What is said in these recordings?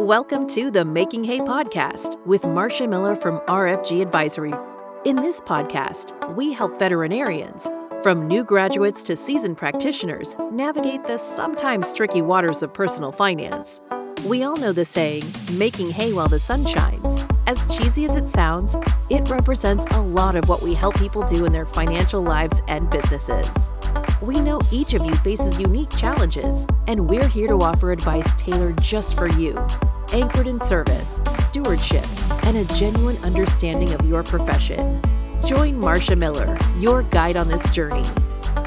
Welcome to the Making Hay podcast with Marcia Miller from RFG Advisory. In this podcast, we help veterinarians, from new graduates to seasoned practitioners, navigate the sometimes tricky waters of personal finance. We all know the saying, making hay while the sun shines. As cheesy as it sounds, it represents a lot of what we help people do in their financial lives and businesses. We know each of you faces unique challenges, and we're here to offer advice tailored just for you, anchored in service, stewardship, and a genuine understanding of your profession. Join Marcia Miller, your guide on this journey.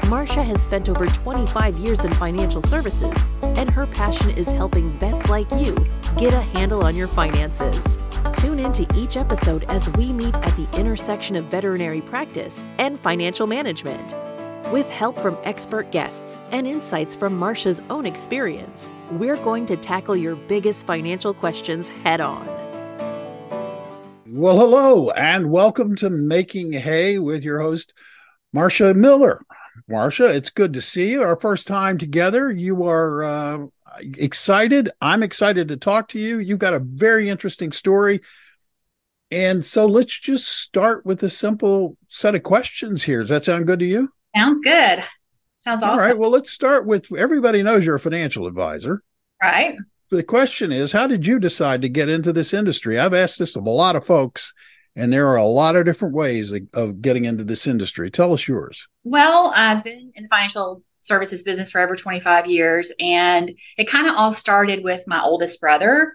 Marsha has spent over 25 years in financial services, and her passion is helping vets like you get a handle on your finances. Tune into each episode as we meet at the intersection of veterinary practice and financial management. With help from expert guests and insights from Marcia's own experience, we're going to tackle your biggest financial questions head on. Well, hello, and welcome to Making Hay with your host, Marcia Miller. Marcia, it's good to see you. Our first time together. You are uh, excited. I'm excited to talk to you. You've got a very interesting story. And so let's just start with a simple set of questions here. Does that sound good to you? Sounds good. Sounds awesome. All right. Well, let's start with everybody knows you're a financial advisor. Right. The question is, how did you decide to get into this industry? I've asked this of a lot of folks, and there are a lot of different ways of getting into this industry. Tell us yours. Well, I've been in the financial services business for over 25 years, and it kind of all started with my oldest brother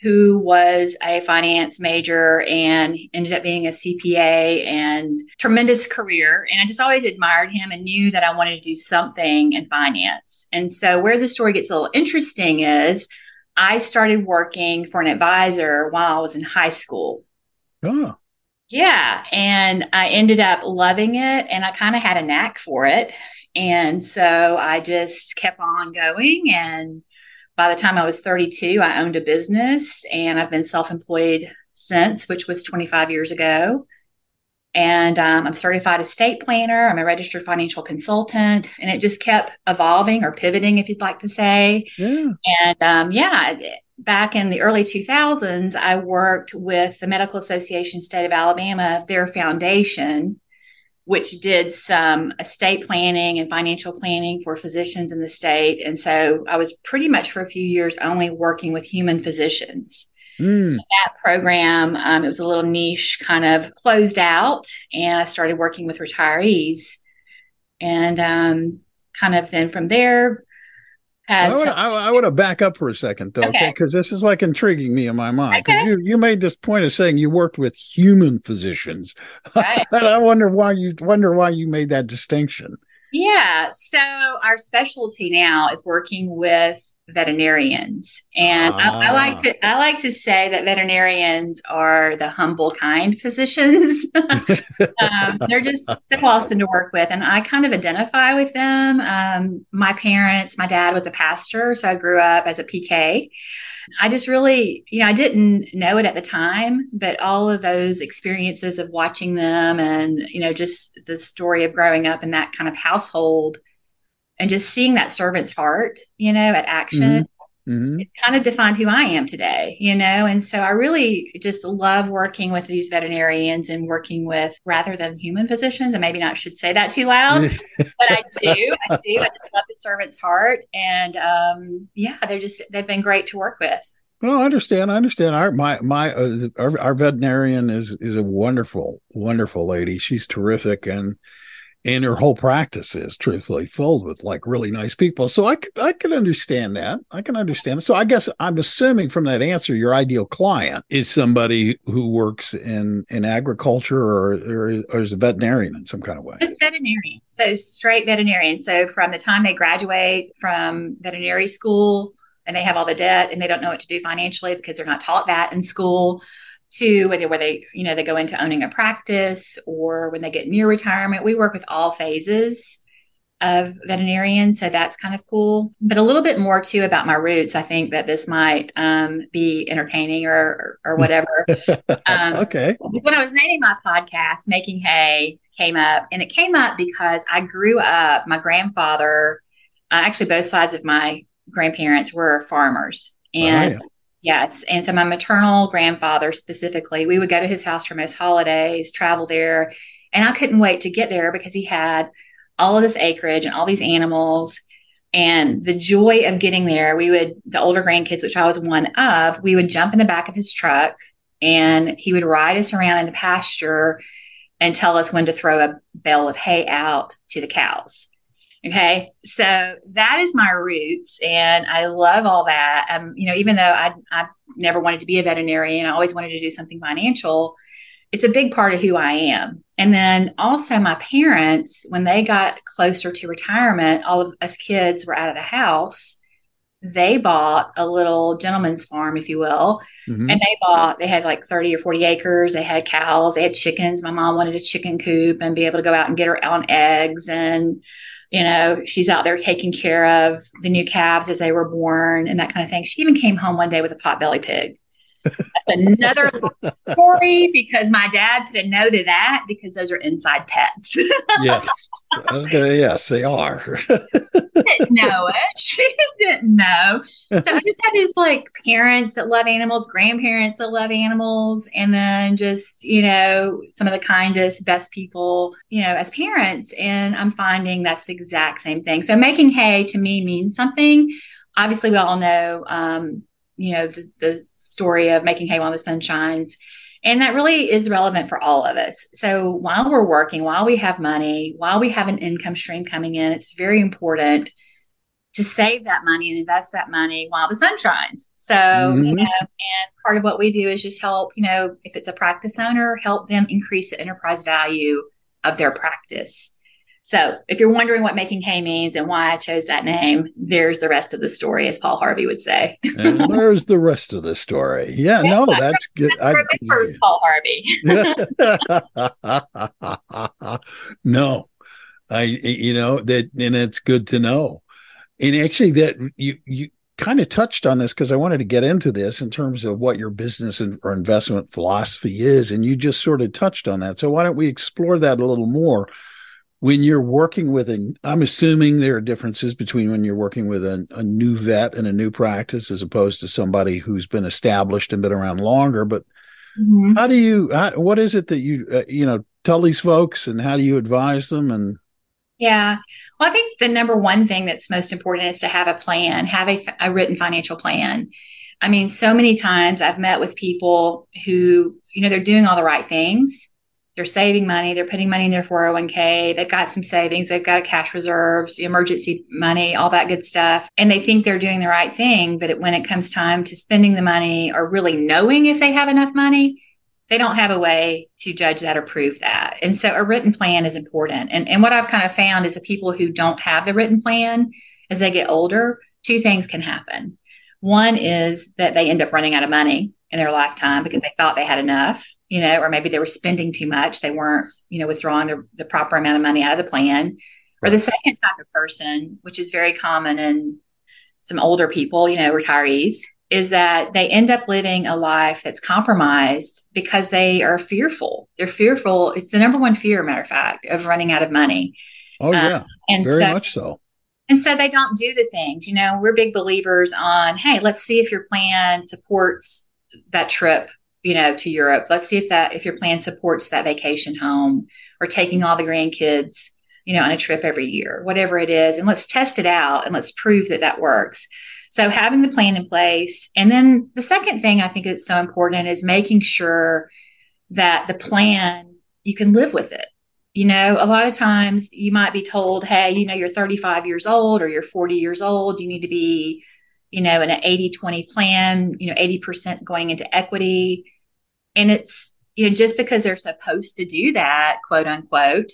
who was a finance major and ended up being a CPA and tremendous career. And I just always admired him and knew that I wanted to do something in finance. And so, where the story gets a little interesting is I started working for an advisor while I was in high school. Oh. Yeah. And I ended up loving it and I kind of had a knack for it. And so I just kept on going and by the time I was 32, I owned a business and I've been self employed since, which was 25 years ago. And um, I'm certified estate planner. I'm a registered financial consultant, and it just kept evolving or pivoting, if you'd like to say. Yeah. And um, yeah, back in the early 2000s, I worked with the Medical Association State of Alabama, their foundation, which did some estate planning and financial planning for physicians in the state. And so I was pretty much for a few years only working with human physicians. Mm. That program, um, it was a little niche, kind of closed out, and I started working with retirees. And um, kind of then from there, I want, to, I, want to back up for a second, though, okay? Because okay? this is like intriguing me in my mind. Because okay. you, you made this point of saying you worked with human physicians, right. and I wonder why you wonder why you made that distinction. Yeah, so our specialty now is working with veterinarians and ah. I, I, like ah. to i like to say that veterinarians are the humble kind physicians um, they're just so awesome to work with and i kind of identify with them um, my parents my dad was a pastor so i grew up as a pk i just really you know i didn't know it at the time but all of those experiences of watching them and you know just the story of growing up in that kind of household and just seeing that servant's heart, you know, at action. Mm-hmm. Mm-hmm. It kind of defined who I am today, you know, and so I really just love working with these veterinarians and working with rather than human physicians. And maybe not should say that too loud, but I do. I do. I just love the servant's heart, and um, yeah, they're just they've been great to work with. Well, I understand. I understand. Our my my uh, our, our veterinarian is is a wonderful, wonderful lady. She's terrific, and and her whole practice is truthfully filled with like really nice people. So I could, I can understand that. I can understand. So I guess I'm assuming from that answer, your ideal client is somebody who works in, in agriculture or, or, or is a veterinarian in some kind of way. Just veterinarian. So straight veterinarian. So from the time they graduate from veterinary school and they have all the debt and they don't know what to do financially because they're not taught that in school to whether where they you know they go into owning a practice or when they get near retirement. We work with all phases of veterinarians so that's kind of cool. But a little bit more too about my roots. I think that this might um, be entertaining or or, whatever. Um, okay. when i was naming my podcast making hay came up and it came up because i grew up my grandfather uh, actually both sides of my grandparents were farmers. And oh, yeah Yes. And so my maternal grandfather specifically, we would go to his house for most holidays, travel there. And I couldn't wait to get there because he had all of this acreage and all these animals. And the joy of getting there, we would, the older grandkids, which I was one of, we would jump in the back of his truck and he would ride us around in the pasture and tell us when to throw a bale of hay out to the cows. Okay. So that is my roots. And I love all that. Um, you know, even though I, I never wanted to be a veterinarian, I always wanted to do something financial. It's a big part of who I am. And then also my parents, when they got closer to retirement, all of us kids were out of the house. They bought a little gentleman's farm, if you will. Mm-hmm. And they bought, they had like 30 or 40 acres. They had cows, they had chickens. My mom wanted a chicken coop and be able to go out and get her own eggs and you know, she's out there taking care of the new calves as they were born and that kind of thing. She even came home one day with a potbelly pig. That's another story because my dad put a no to that because those are inside pets. yes. I was gonna yes, they are. didn't know it. She didn't know. So I just had these like parents that love animals, grandparents that love animals, and then just, you know, some of the kindest, best people, you know, as parents. And I'm finding that's the exact same thing. So making hay to me means something. Obviously, we all know um, you know, the, the story of making hay while the sun shines. And that really is relevant for all of us. So while we're working, while we have money, while we have an income stream coming in, it's very important to save that money and invest that money while the sun shines. So, mm-hmm. you know, and part of what we do is just help, you know, if it's a practice owner, help them increase the enterprise value of their practice. So if you're wondering what making hay means and why I chose that name, there's the rest of the story, as Paul Harvey would say. and there's the rest of the story. Yeah, no, that's good. I, Paul Harvey. no, I, you know, that, and it's good to know. And actually that you, you, kind of touched on this because I wanted to get into this in terms of what your business and or investment philosophy is. And you just sort of touched on that. So why don't we explore that a little more? When you're working with a i'm assuming there are differences between when you're working with a, a, new vet and a new practice as opposed to somebody who's been established and been around longer but mm-hmm. how do you how, what is it that you uh, you know tell these folks and how do you advise them and? Yeah. Well i think the number one thing that's most important is to have a plan have a, a written financial plan. I mean so many times i've met with people who you know they're doing all the right things they're saving money, they're putting money in their 401k, they've got some savings, they've got a cash reserves, emergency money, all that good stuff. And they think they're doing the right thing. But when it comes time to spending the money or really knowing if they have enough money, they don't have a way to judge that or prove that. And so a written plan is important. And, and what I've kind of found is the people who don't have the written plan as they get older, two things can happen. One is that they end up running out of money in their lifetime because they thought they had enough, you know, or maybe they were spending too much. They weren't, you know, withdrawing the, the proper amount of money out of the plan. Right. Or the second type of person, which is very common in some older people, you know, retirees, is that they end up living a life that's compromised because they are fearful. They're fearful. It's the number one fear, matter of fact, of running out of money. Oh, yeah. Uh, and very so, much so. And so they don't do the things, you know, we're big believers on, hey, let's see if your plan supports that trip you know to europe. Let's see if that if your plan supports that vacation home or taking all the grandkids you know on a trip every year whatever it is. And let's test it out and let's prove that that works. So having the plan in place. And then the second thing i think is so important is making sure that the plan you can live with it. You know a lot of times you might be told hey you know you're 35 years old or you're 40 years old. You need to be you know, in an 80 20 plan, you know, 80% going into equity. And it's, you know, just because they're supposed to do that, quote unquote,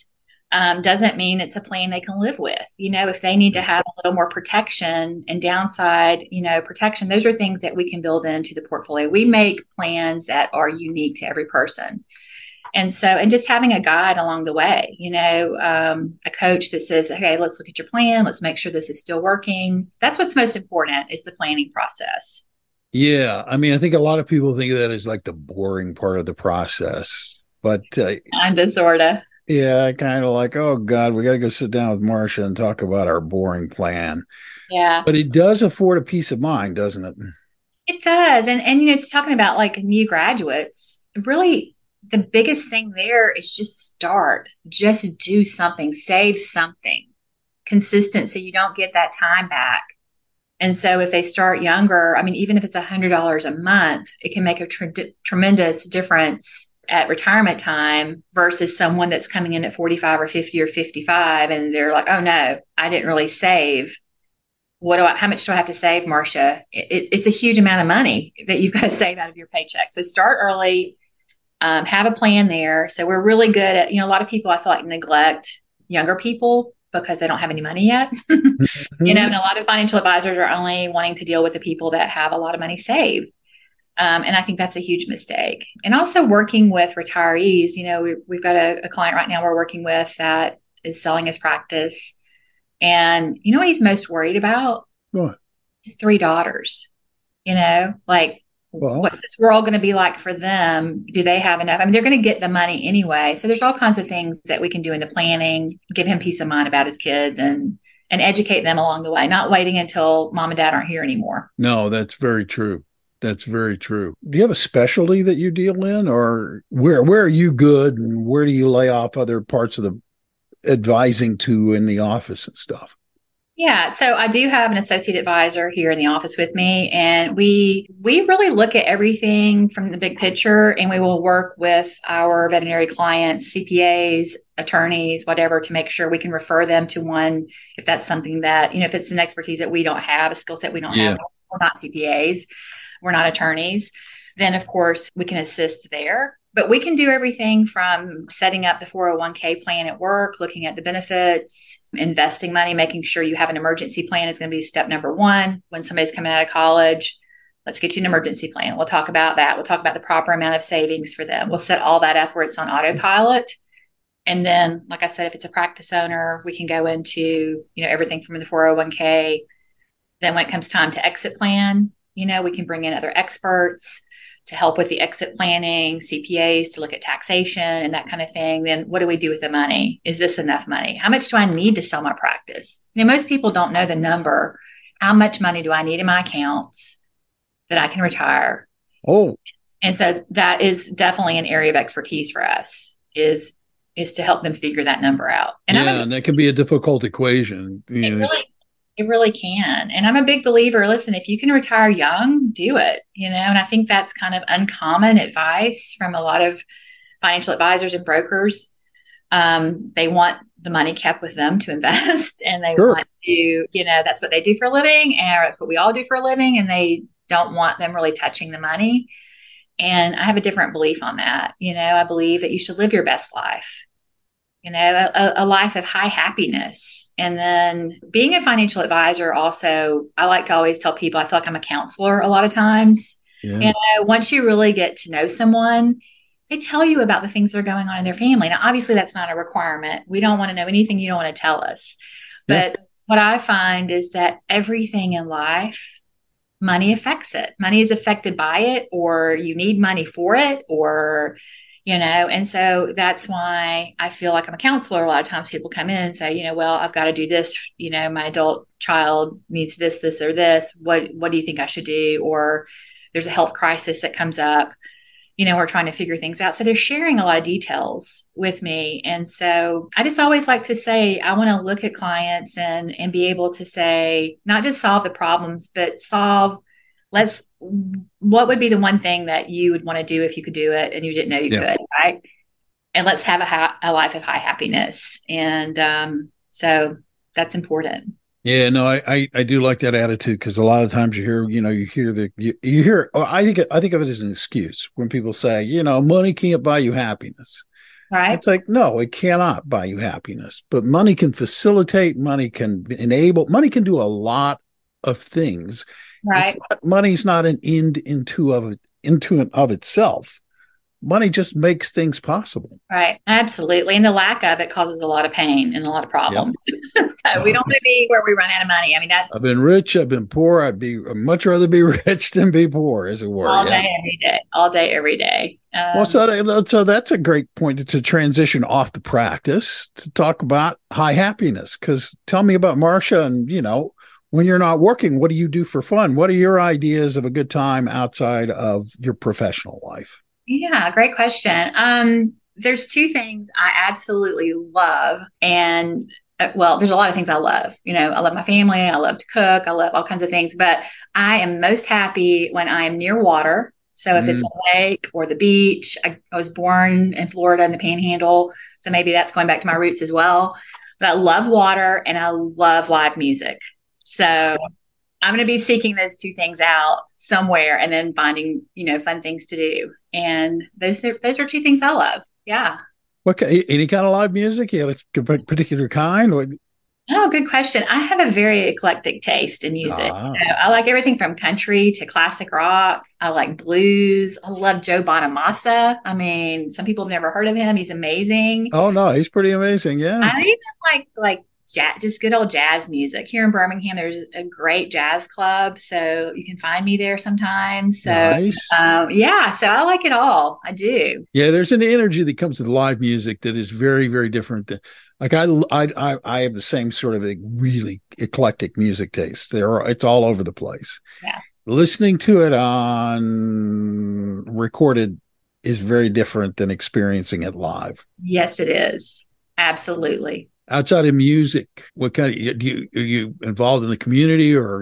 um, doesn't mean it's a plan they can live with. You know, if they need to have a little more protection and downside, you know, protection, those are things that we can build into the portfolio. We make plans that are unique to every person and so and just having a guide along the way you know um, a coach that says okay let's look at your plan let's make sure this is still working that's what's most important is the planning process yeah i mean i think a lot of people think of that as like the boring part of the process but uh, kind of sorta yeah kind of like oh god we got to go sit down with Marcia and talk about our boring plan yeah but it does afford a peace of mind doesn't it It does. And and you know, it's talking about like new graduates. Really the biggest thing there is just start. Just do something, save something consistent so you don't get that time back. And so if they start younger, I mean, even if it's a $100 a month, it can make a tre- tremendous difference at retirement time versus someone that's coming in at 45 or 50 or 55 and they're like, oh no, I didn't really save. What do I, how much do I have to save, Marcia? It, it's a huge amount of money that you've got to save out of your paycheck. So start early, um, have a plan there. So we're really good at, you know, a lot of people I feel like neglect younger people because they don't have any money yet. mm-hmm. You know, and a lot of financial advisors are only wanting to deal with the people that have a lot of money saved. Um, and I think that's a huge mistake. And also working with retirees, you know, we, have got a, a, client right now we're working with that is selling his practice. And you know what he's most worried about? What? His three daughters. You know, like well, what's this world going to be like for them? Do they have enough? I mean, they're going to get the money anyway. So there's all kinds of things that we can do in the planning, give him peace of mind about his kids and and educate them along the way, not waiting until mom and dad aren't here anymore. No, that's very true. That's very true. Do you have a specialty that you deal in or where where are you good and where do you lay off other parts of the advising to in the office and stuff? Yeah, so I do have an associate advisor here in the office with me and we we really look at everything from the big picture and we will work with our veterinary clients, CPAs, attorneys, whatever to make sure we can refer them to one if that's something that, you know, if it's an expertise that we don't have, a skill set we don't yeah. have, we're not CPAs, we're not attorneys, then of course we can assist there. But we can do everything from setting up the 401k plan at work, looking at the benefits, investing money, making sure you have an emergency plan is going to be step number one. When somebody's coming out of college, let's get you an emergency plan. We'll talk about that. We'll talk about the proper amount of savings for them. We'll set all that up where it's on autopilot. And then, like I said, if it's a practice owner, we can go into, you know, everything from the 401k. Then when it comes time to exit plan, you know, we can bring in other experts to help with the exit planning, CPAs to look at taxation and that kind of thing, then what do we do with the money? Is this enough money? How much do I need to sell my practice? You know, most people don't know the number. How much money do I need in my accounts that I can retire? Oh. And so that is definitely an area of expertise for us is is to help them figure that number out. And yeah, a, and that can be a difficult equation. You know. really it really can. And I'm a big believer listen, if you can retire young, do it, you know, and I think that's kind of uncommon advice from a lot of financial advisors and brokers. Um, they want the money kept with them to invest and they sure. want to, you know, that's what they do for a living and what we all do for a living. And they don't want them really touching the money. And I have a different belief on that. You know, I believe that you should live your best life you know, a, a, life of high happiness. And then being a financial advisor, also, I like to always tell people I feel like I'm a counselor a lot of times. Yeah. And uh, once you really get to know someone, they tell you about the things that are going on in their family. Now, obviously, that's not a requirement. We don't want to know anything you don't want to tell us. But yeah. what I find is that everything in life, money affects it. Money is affected by it, or you need money for it, or you know? And so that's why i feel like i'm a counselor a lot of times. People come in and say you know well i've got to do this you know my adult child needs this this or this. What what do you think i should do? Or there's a health crisis that comes up you know we're trying to figure things out. So they're sharing a lot of details with me. And so i just always like to say i want to look at clients and and be able to say not just solve the problems but solve let's what would be the one thing that you would want to do if you could do it and you didn't know you yeah. could right and let's have a, ha- a life of high happiness and um, so that's important yeah no i i, I do like that attitude because a lot of times you hear you know you hear the you, you hear oh, i think i think of it as an excuse when people say you know money can't buy you happiness Right. It's like, no, it cannot buy you happiness, but money can facilitate, money can enable, money can do a lot of things. Right. money's not an end into of into and of itself. Money just makes things possible. Right. Absolutely. And the lack of it causes a lot of pain and a lot of problems. Yep. so we don't want to be where we run out of money. I mean, that's. I've been rich. I've been poor. I'd be I'd much rather be rich than be poor, as it were. All yeah. day, every day. All day, every day. Um, well, so, so that's a great point to, to transition off the practice to talk about high happiness. Because tell me about Marcia and, you know, when you're not working, what do you do for fun? What are your ideas of a good time outside of your professional life? Yeah, great question. Um, there's two things I absolutely love, and uh, well, there's a lot of things I love. You know, I love my family, I love to cook, I love all kinds of things, but I am most happy when I am near water. So if mm. it's a lake or the beach, I, I was born in Florida in the panhandle. So maybe that's going back to my roots as well. But I love water and I love live music. So I'm going to be seeking those two things out somewhere and then finding, you know, fun things to do. And those those are two things I love. Yeah. What any kind of live music? Yeah, a particular kind? Or? Oh, good question. I have a very eclectic taste in music. Ah. So I like everything from country to classic rock. I like blues. I love Joe Bonamassa. I mean, some people have never heard of him. He's amazing. Oh no, he's pretty amazing. Yeah. I even like like just good old jazz music. Here in Birmingham, there's a great jazz club, so you can find me there sometimes. So, nice. um, yeah, so I like it all. I do. Yeah, there's an energy that comes with live music that is very, very different. Than, like I, I, I have the same sort of a really eclectic music taste. There, are, it's all over the place. Yeah. Listening to it on recorded is very different than experiencing it live. Yes, it is. Absolutely outside of music what kind of do you are you involved in the community or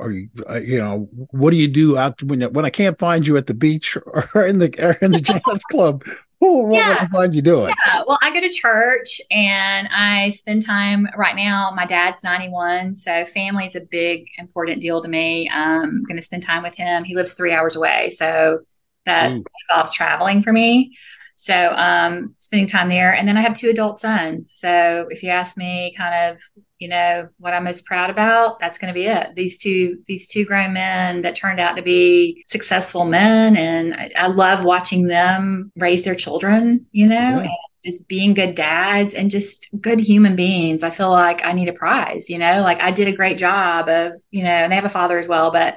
are you uh, you know what do you do out when when i can't find you at the beach or in the or in the jazz club what yeah. would I find you doing? Yeah, well, I go to church and I spend time right now. My dad's 91, so family is a big, important deal to me. Um, I'm going to spend time with him. He lives three hours away, so that Ooh. involves traveling for me. So um, spending time there. And then I have two adult sons. So if you ask me kind of, you know, what I'm most proud about, that's going to be it. These two, these two grown men that turned out to be successful men. And I, I love watching them raise their children, you know, yeah. just being good dads and just good human beings. I feel like I need a prize, you know, like I did a great job of, you know, and they have a father as well, but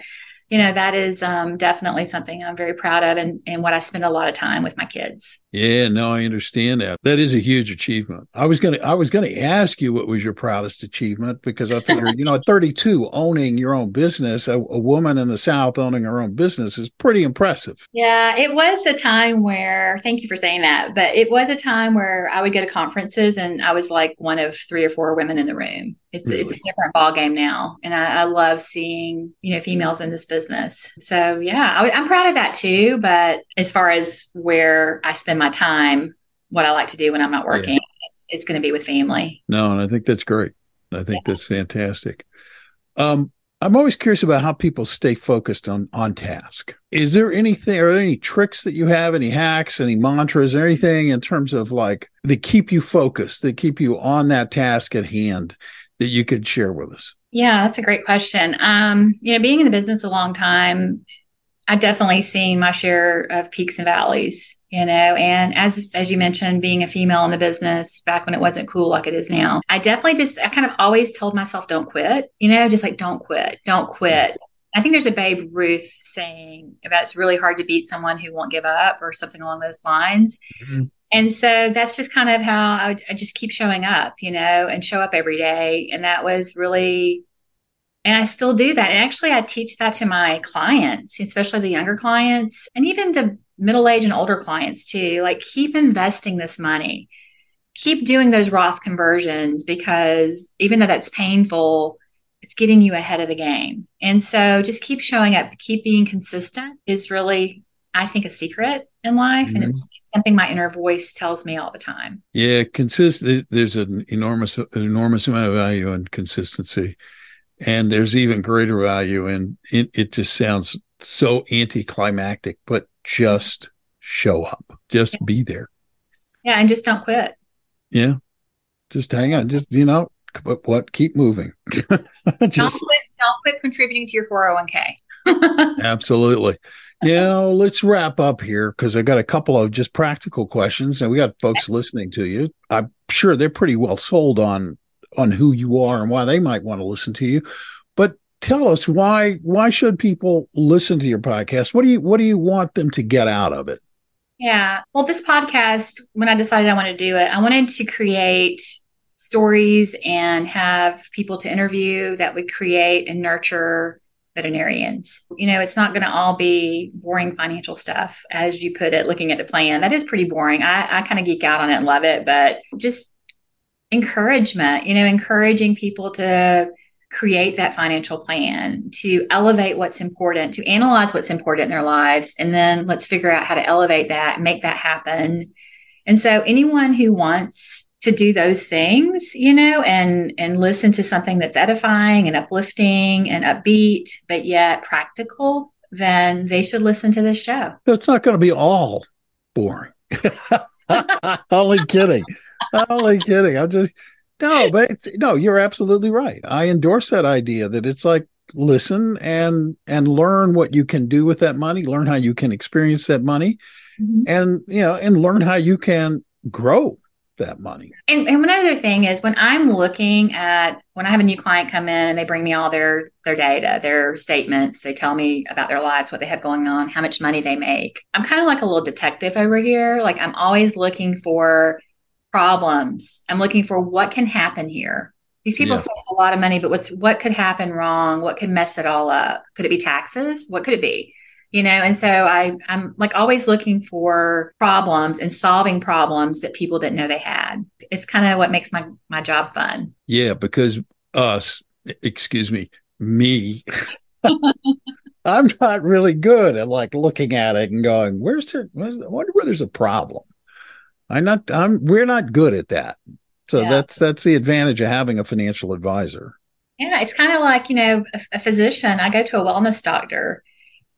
you know that is um, definitely something i'm very proud of and, and what i spend a lot of time with my kids yeah no i understand that that is a huge achievement i was gonna i was gonna ask you what was your proudest achievement because i figured you know at 32 owning your own business a, a woman in the south owning her own business is pretty impressive yeah it was a time where thank you for saying that but it was a time where i would go to conferences and i was like one of three or four women in the room it's really? it's a different ball game now, and I, I, love seeing you know females in this business. So yeah, I, I'm proud of that too. But as far as where I spend my time, what I like to do when I'm not working, yeah. it's, it's going to be with family. No, and I think that's great. I think yeah. that's fantastic. Um, I'm always curious about how people stay focused on on task. Is there anything or any tricks that you have, any hacks, any mantras, anything in terms of like that keep you focused, that keep you on that task at hand? that you could share with us? Yeah, that's a great question. Um, you know, being in the business a long time, I've definitely seen my share of peaks and valleys, you know, and as as you mentioned, being a female in the business back when it wasn't cool like it is now, I definitely just I kind of always told myself don't quit, you know, just like don't quit, don't quit. I think there's a Babe Ruth saying about it's really hard to beat someone who won't give up or something along those lines. Mm-hmm. And so that's just kind of how I, I just keep showing up, you know, and show up every day. And that was really, and I still do that. And actually, I teach that to my clients, especially the younger clients and even the middle age and older clients too. Like, keep investing this money, keep doing those Roth conversions because even though that's painful, it's getting you ahead of the game. And so just keep showing up, keep being consistent is really I think, a secret in life. Mm-hmm. And it's something my inner voice tells me all the time. Yeah, consist. There's an enormous, an enormous amount of value in consistency, and there's even greater value in it. It just sounds so anticlimactic, but just show up, just yeah. be there. Yeah, and just don't quit. Yeah, just hang on. Just you know, but what? Keep moving. just don't quit. Don't quit contributing to your 401k. Absolutely you know, let's wrap up here because I got a couple of just practical questions, and we got folks listening to you. I'm sure they're pretty well sold on on who you are and why they might want to listen to you. Tell us why why should people listen to your podcast? What do you what do you want them to get out of it? Yeah. Well, this podcast, when I decided I wanted to do it, I wanted to create stories and have people to interview that would create and nurture veterinarians. You know, it's not going to all be boring financial stuff, as you put it, looking at the plan. That is pretty boring. I, I kind of geek out on it and love it, but just encouragement, you know, encouraging people to create that financial plan, to elevate what's important, to analyze what's important in their lives, and then let's figure out how to elevate that and make that happen. And so anyone who wants to do those things, you know, and and listen to something that's edifying and uplifting and upbeat, but yet practical, then they should listen to this show. It's not going to be all boring. Only kidding. Only kidding. I'm just no, but it's, no, you're absolutely right. I endorse that idea that it's like listen and and learn what you can do with that money, learn how you can experience that money, mm-hmm. and you know, and learn how you can grow that money. And, and one other thing is when I'm looking at when I have a new client come in and they bring me all their their data, their statements, they tell me about their lives, what they have going on, how much money they make. I'm kind of like a little detective over here. Like I'm always looking for problems. I'm looking for what can happen here. These people yeah. save a lot of money, but what's what could happen wrong? What could mess it all up? Could it be taxes? What could it be? you know and so i i'm like always looking for problems and solving problems that people didn't know they had it's kind of what makes my my job fun yeah because us excuse me me i'm not really good at like looking at it and going where's there i wonder where there's a problem i'm not i'm we're not good at that so yeah. that's that's the advantage of having a financial advisor yeah it's kind of like you know a, a physician i go to a wellness doctor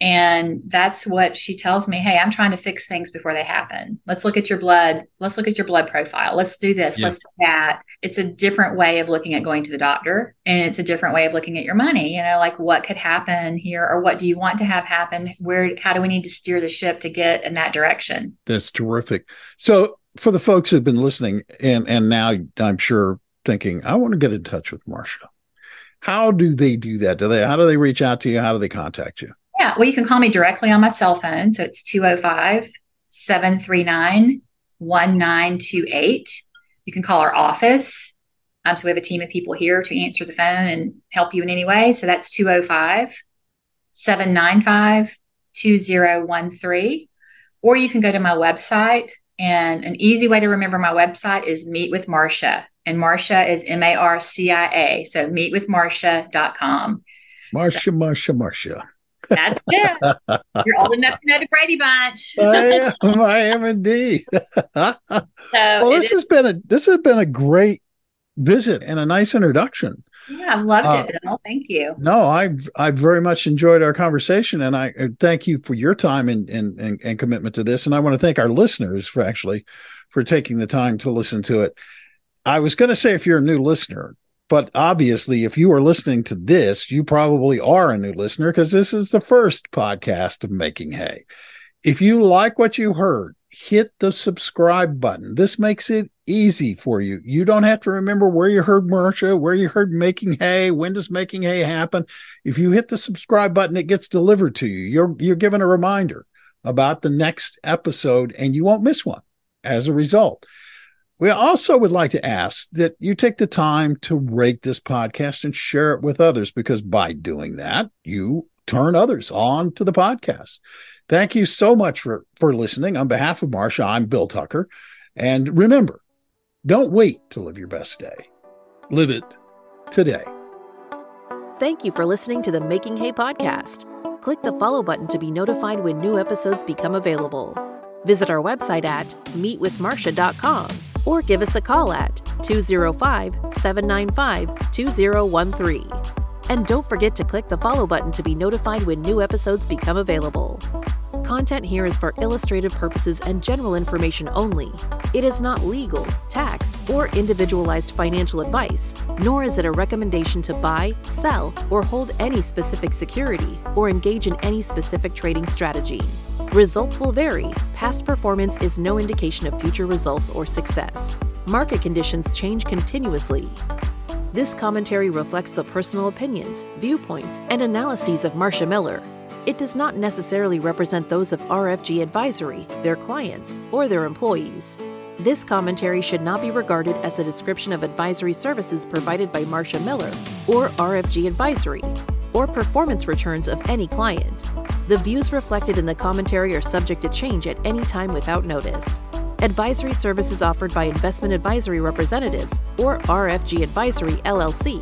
and that's what she tells me. Hey, I'm trying to fix things before they happen. Let's look at your blood. Let's look at your blood profile. Let's do this. Let's do that. It's a different way of looking at going to the doctor. And it's a different way of looking at your money. You know, like what could happen here or what do you want to have happen? Where, how do we need to steer the ship to get in that direction? That's terrific. So, for the folks who've been listening and, and now I'm sure thinking, I want to get in touch with Marcia. How do they do that? Do they, how do they reach out to you? How do they contact you? Yeah, well, you can call me directly on my cell phone. So it's 205 739 1928. You can call our office. Um, so we have a team of people here to answer the phone and help you in any way. So that's 205 795 2013. Or you can go to my website. And an easy way to remember my website is Meet with Marcia. And Marcia is M A R C I A. So meetwithmarcia.com. Marcia, Marcia, Marcia. That's it. You're old enough to know the Brady Bunch. I am. I am indeed. so well, this has been a this has been a great visit and a nice introduction. Yeah, I loved uh, it, Bill. Thank you. No, I've I've very much enjoyed our conversation, and I thank you for your time and, and and and commitment to this. And I want to thank our listeners for actually for taking the time to listen to it. I was going to say, if you're a new listener, but obviously, if you are listening to this, you probably are a new listener because this is the first podcast of Making Hay. If you like what you heard, hit the subscribe button. This makes it easy for you. You don't have to remember where you heard Marcia, where you heard Making Hay, when does Making Hay happen. If you hit the subscribe button, it gets delivered to you. You're you're given a reminder about the next episode and you won't miss one as a result. We also would like to ask that you take the time to rate this podcast and share it with others because by doing that, you turn others on to the podcast. Thank you so much for, for listening. On behalf of Marcia, I'm Bill Tucker. And remember, don't wait to live your best day. Live it today. Thank you for listening to the Making Hay podcast. Click the follow button to be notified when new episodes become available. Visit our website at meetwithmarcia.com or give us a call at 205 795 2013. And don't forget to click the follow button to be notified when new episodes become available. Content here is for illustrative purposes and general information only. It is not legal, tax, or individualized financial advice, nor is it a recommendation to buy, sell, or hold any specific security or engage in any specific trading strategy. Results will vary. Past performance is no indication of future results or success. Market conditions change continuously. This commentary reflects the personal opinions, viewpoints, and analyses of Marcia Miller. It does not necessarily represent those of RFG Advisory, their clients, or their employees. This commentary should not be regarded as a description of advisory services provided by Marcia Miller or RFG Advisory, or performance returns of any client. The views reflected in the commentary are subject to change at any time without notice. Advisory services offered by investment advisory representatives or RFG Advisory LLC,